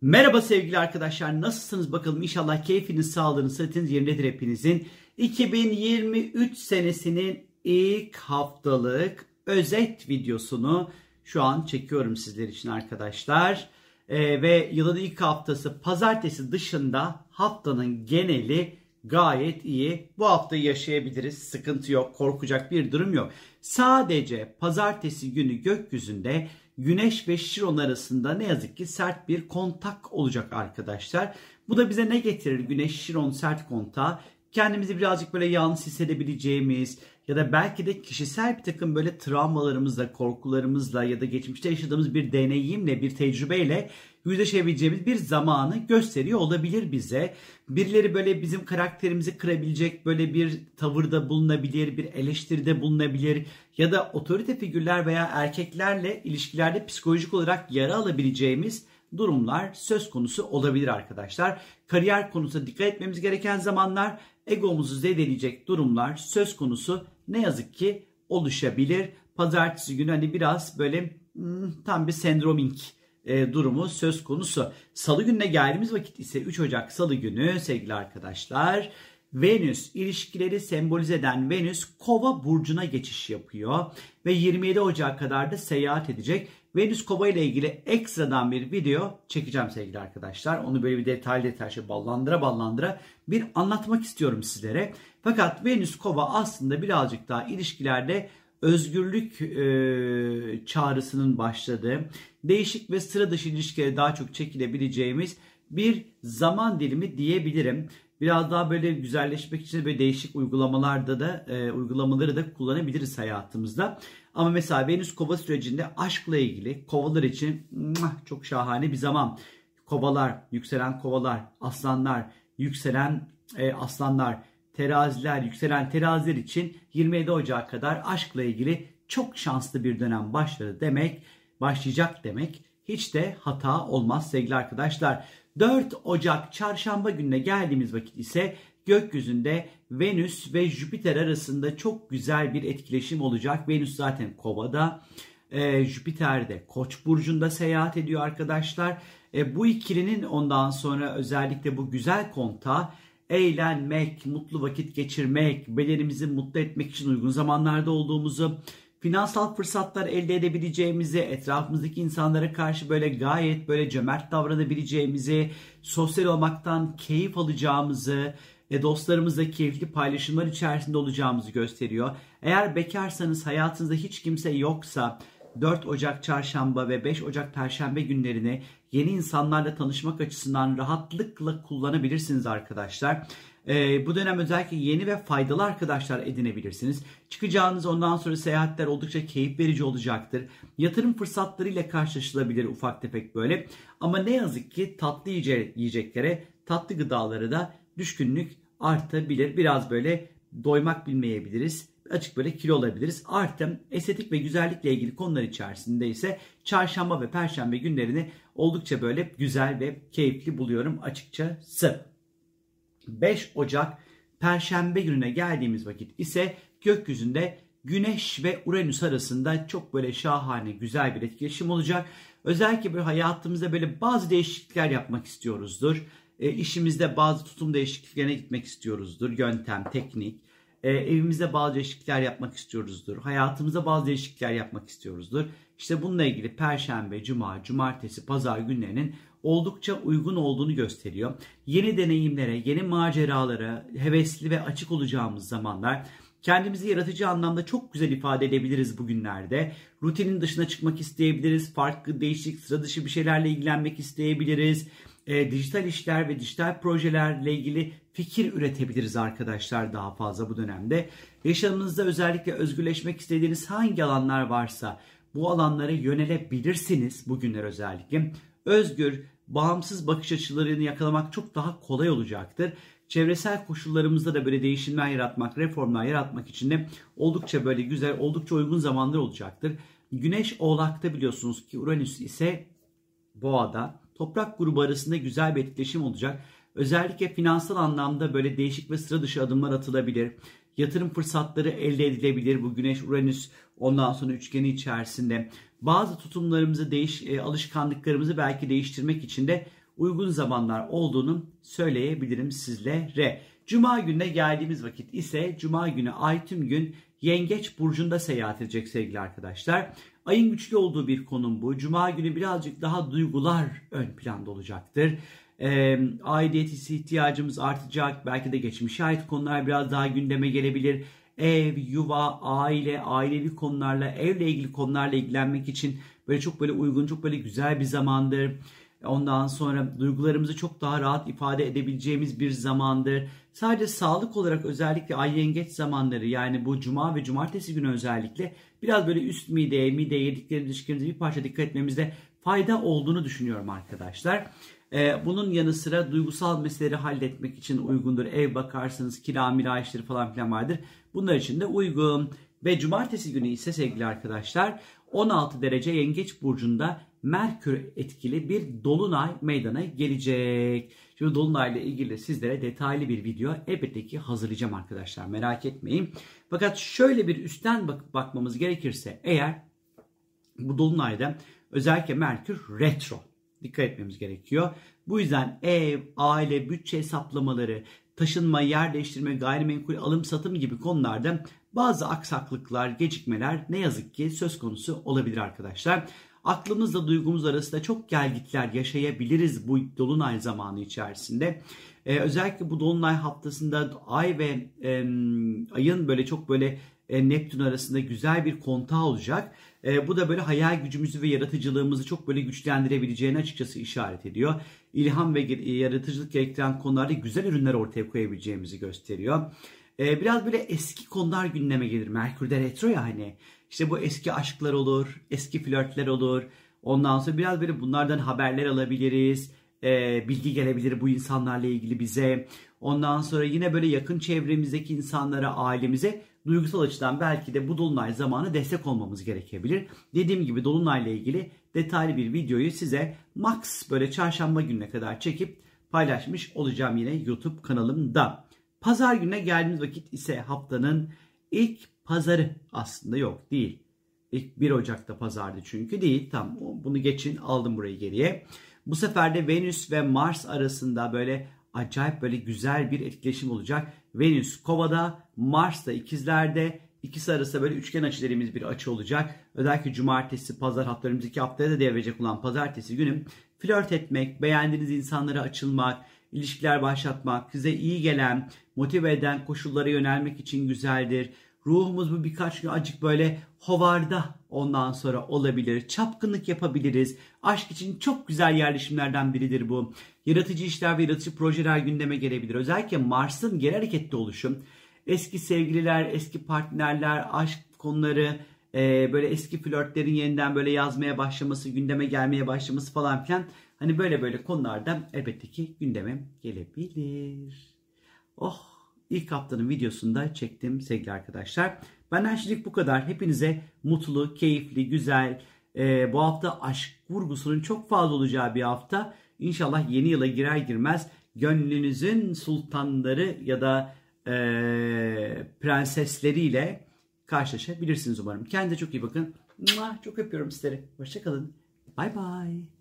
Merhaba sevgili arkadaşlar nasılsınız bakalım inşallah keyfiniz sağlığınız sıhhatiniz yerindedir hepinizin. 2023 senesinin ilk haftalık özet videosunu şu an çekiyorum sizler için arkadaşlar. Ee, ve yılın ilk haftası pazartesi dışında haftanın geneli gayet iyi. Bu haftayı yaşayabiliriz. Sıkıntı yok. Korkacak bir durum yok. Sadece pazartesi günü gökyüzünde Güneş ve Şiron arasında ne yazık ki sert bir kontak olacak arkadaşlar. Bu da bize ne getirir? Güneş Şiron sert kontağı kendimizi birazcık böyle yalnız hissedebileceğimiz ya da belki de kişisel bir takım böyle travmalarımızla, korkularımızla ya da geçmişte yaşadığımız bir deneyimle, bir tecrübeyle yüzleşebileceğimiz bir zamanı gösteriyor olabilir bize. Birileri böyle bizim karakterimizi kırabilecek böyle bir tavırda bulunabilir, bir eleştiride bulunabilir ya da otorite figürler veya erkeklerle ilişkilerde psikolojik olarak yara alabileceğimiz durumlar söz konusu olabilir arkadaşlar. Kariyer konusunda dikkat etmemiz gereken zamanlar, egomuzu zedeleyecek durumlar söz konusu ne yazık ki oluşabilir. Pazartesi günü hani biraz böyle hmm, tam bir sendroming e, durumu söz konusu. Salı gününe geldiğimiz vakit ise 3 Ocak Salı günü sevgili arkadaşlar Venüs ilişkileri sembolize eden Venüs Kova burcuna geçiş yapıyor ve 27 Ocak kadar da seyahat edecek. Venüs Kova ile ilgili ekstradan bir video çekeceğim sevgili arkadaşlar. Onu böyle bir detaylı detaylı şey ballandıra ballandıra bir anlatmak istiyorum sizlere. Fakat Venüs Kova aslında birazcık daha ilişkilerde özgürlük e, çağrısının başladığı, değişik ve sıra dışı ilişkilere daha çok çekilebileceğimiz bir zaman dilimi diyebilirim. Biraz daha böyle güzelleşmek için böyle değişik uygulamalarda da e, uygulamaları da kullanabiliriz hayatımızda. Ama mesela Venüs Kova sürecinde aşkla ilgili kovalar için çok şahane bir zaman. Kovalar, yükselen kovalar, aslanlar, yükselen e, aslanlar, teraziler, yükselen teraziler için 27 Ocak kadar aşkla ilgili çok şanslı bir dönem başladı demek, başlayacak demek. Hiç de hata olmaz sevgili arkadaşlar. 4 Ocak çarşamba gününe geldiğimiz vakit ise gökyüzünde Venüs ve Jüpiter arasında çok güzel bir etkileşim olacak. Venüs zaten Kova'da, e, Jüpiter de Koç burcunda seyahat ediyor arkadaşlar. E, bu ikilinin ondan sonra özellikle bu güzel konta eğlenmek, mutlu vakit geçirmek, bedenimizi mutlu etmek için uygun zamanlarda olduğumuzu, finansal fırsatlar elde edebileceğimizi, etrafımızdaki insanlara karşı böyle gayet böyle cömert davranabileceğimizi, sosyal olmaktan keyif alacağımızı, e, dostlarımızla keyifli paylaşımlar içerisinde olacağımızı gösteriyor. Eğer bekarsanız hayatınızda hiç kimse yoksa 4 Ocak çarşamba ve 5 Ocak perşembe günlerini yeni insanlarla tanışmak açısından rahatlıkla kullanabilirsiniz arkadaşlar. Ee, bu dönem özellikle yeni ve faydalı arkadaşlar edinebilirsiniz. Çıkacağınız ondan sonra seyahatler oldukça keyif verici olacaktır. Yatırım fırsatlarıyla karşılaşılabilir ufak tefek böyle. Ama ne yazık ki tatlı yiyeceklere, tatlı gıdaları da düşkünlük artabilir. Biraz böyle doymak bilmeyebiliriz açık böyle kilo olabiliriz. Artı estetik ve güzellikle ilgili konular içerisinde ise çarşamba ve perşembe günlerini oldukça böyle güzel ve keyifli buluyorum açıkçası. 5 Ocak perşembe gününe geldiğimiz vakit ise gökyüzünde Güneş ve Uranüs arasında çok böyle şahane güzel bir etkileşim olacak. Özellikle böyle hayatımızda böyle bazı değişiklikler yapmak istiyoruzdur. E, işimizde bazı tutum değişikliklerine gitmek istiyoruzdur. Yöntem, teknik e, evimizde bazı değişiklikler yapmak istiyoruzdur. Hayatımızda bazı değişiklikler yapmak istiyoruzdur. İşte bununla ilgili perşembe, cuma, cumartesi, pazar günlerinin oldukça uygun olduğunu gösteriyor. Yeni deneyimlere, yeni maceralara hevesli ve açık olacağımız zamanlar Kendimizi yaratıcı anlamda çok güzel ifade edebiliriz bugünlerde. Rutinin dışına çıkmak isteyebiliriz. Farklı, değişik, sıra dışı bir şeylerle ilgilenmek isteyebiliriz. E, dijital işler ve dijital projelerle ilgili fikir üretebiliriz arkadaşlar daha fazla bu dönemde. Yaşamınızda özellikle özgürleşmek istediğiniz hangi alanlar varsa bu alanlara yönelebilirsiniz bugünler özellikle. Özgür, bağımsız bakış açılarını yakalamak çok daha kolay olacaktır. Çevresel koşullarımızda da böyle değişimler yaratmak, reformlar yaratmak için de oldukça böyle güzel, oldukça uygun zamanlar olacaktır. Güneş Oğlak'ta biliyorsunuz ki Uranüs ise Boğa'da. Toprak grubu arasında güzel bir etkileşim olacak. Özellikle finansal anlamda böyle değişik ve sıra dışı adımlar atılabilir. Yatırım fırsatları elde edilebilir bu Güneş Uranüs ondan sonra üçgeni içerisinde. Bazı tutumlarımızı değiş e, alışkanlıklarımızı belki değiştirmek için de uygun zamanlar olduğunu söyleyebilirim sizlere. Cuma gününe geldiğimiz vakit ise Cuma günü ay tüm gün Yengeç Burcu'nda seyahat edecek sevgili arkadaşlar. Ayın güçlü olduğu bir konum bu. Cuma günü birazcık daha duygular ön planda olacaktır. E, aidiyet hissi ihtiyacımız artacak. Belki de geçmişe ait konular biraz daha gündeme gelebilir. Ev, yuva, aile, ailevi konularla, evle ilgili konularla ilgilenmek için böyle çok böyle uygun, çok böyle güzel bir zamandır. Ondan sonra duygularımızı çok daha rahat ifade edebileceğimiz bir zamandır. Sadece sağlık olarak özellikle ay yengeç zamanları yani bu cuma ve cumartesi günü özellikle biraz böyle üst mideye, mideye yediklerimiz, ilişkilerimize bir parça dikkat etmemizde fayda olduğunu düşünüyorum arkadaşlar. Ee, bunun yanı sıra duygusal meseleleri halletmek için uygundur. Ev bakarsınız, kira mira işleri falan filan vardır. Bunlar için de uygun. Ve cumartesi günü ise sevgili arkadaşlar 16 derece yengeç burcunda Merkür etkili bir dolunay meydana gelecek. Şimdi dolunay ile ilgili sizlere detaylı bir video elbette ki hazırlayacağım arkadaşlar merak etmeyin. Fakat şöyle bir üstten bak bakmamız gerekirse eğer bu dolunayda özellikle Merkür retro dikkat etmemiz gerekiyor. Bu yüzden ev, aile, bütçe hesaplamaları, taşınma, yer değiştirme, gayrimenkul alım satım gibi konularda bazı aksaklıklar, gecikmeler ne yazık ki söz konusu olabilir arkadaşlar. Aklımızla duygumuz arasında çok gelgitler yaşayabiliriz bu dolunay zamanı içerisinde. Ee, özellikle bu dolunay haftasında ay ve e, ayın böyle çok böyle e, Neptün arasında güzel bir kontağı olacak. E, bu da böyle hayal gücümüzü ve yaratıcılığımızı çok böyle güçlendirebileceğini açıkçası işaret ediyor. İlham ve yaratıcılık gerektiren konularda güzel ürünler ortaya koyabileceğimizi gösteriyor. E, biraz böyle eski konular gündeme gelir. Merkür'de retro ya hani. İşte bu eski aşklar olur, eski flörtler olur. Ondan sonra biraz böyle bunlardan haberler alabiliriz. E, bilgi gelebilir bu insanlarla ilgili bize. Ondan sonra yine böyle yakın çevremizdeki insanlara, ailemize duygusal açıdan belki de bu dolunay zamanı destek olmamız gerekebilir. Dediğim gibi dolunayla ilgili detaylı bir videoyu size max böyle çarşamba gününe kadar çekip paylaşmış olacağım yine YouTube kanalımda. Pazar gününe geldiğimiz vakit ise haftanın ilk pazarı aslında yok değil. İlk 1 Ocak'ta pazardı çünkü değil. Tam bunu geçin aldım burayı geriye. Bu sefer de Venüs ve Mars arasında böyle acayip böyle güzel bir etkileşim olacak. Venüs Kova'da, Mars da ikizlerde. İkisi arasında böyle üçgen açı dediğimiz bir açı olacak. Özellikle cumartesi, pazar hafta önümüzdeki haftaya da devirecek olan pazartesi günü flört etmek, beğendiğiniz insanlara açılmak, ilişkiler başlatmak, size iyi gelen, motive eden koşullara yönelmek için güzeldir. Ruhumuz bu birkaç gün acık böyle hovarda ondan sonra olabilir. Çapkınlık yapabiliriz. Aşk için çok güzel yerleşimlerden biridir bu. Yaratıcı işler ve yaratıcı projeler gündeme gelebilir. Özellikle Mars'ın geri hareketli oluşum. Eski sevgililer, eski partnerler, aşk konuları, e, böyle eski flörtlerin yeniden böyle yazmaya başlaması, gündeme gelmeye başlaması falan filan. Hani böyle böyle konularda elbette ki gündeme gelebilir. Oh ilk haftanın videosunda çektim sevgili arkadaşlar. Benden şimdilik bu kadar. Hepinize mutlu, keyifli, güzel, e, bu hafta aşk vurgusunun çok fazla olacağı bir hafta. İnşallah yeni yıla girer girmez gönlünüzün sultanları ya da e, prensesleriyle karşılaşabilirsiniz umarım. Kendinize çok iyi bakın. Çok öpüyorum sizleri. Hoşçakalın. Bay bay.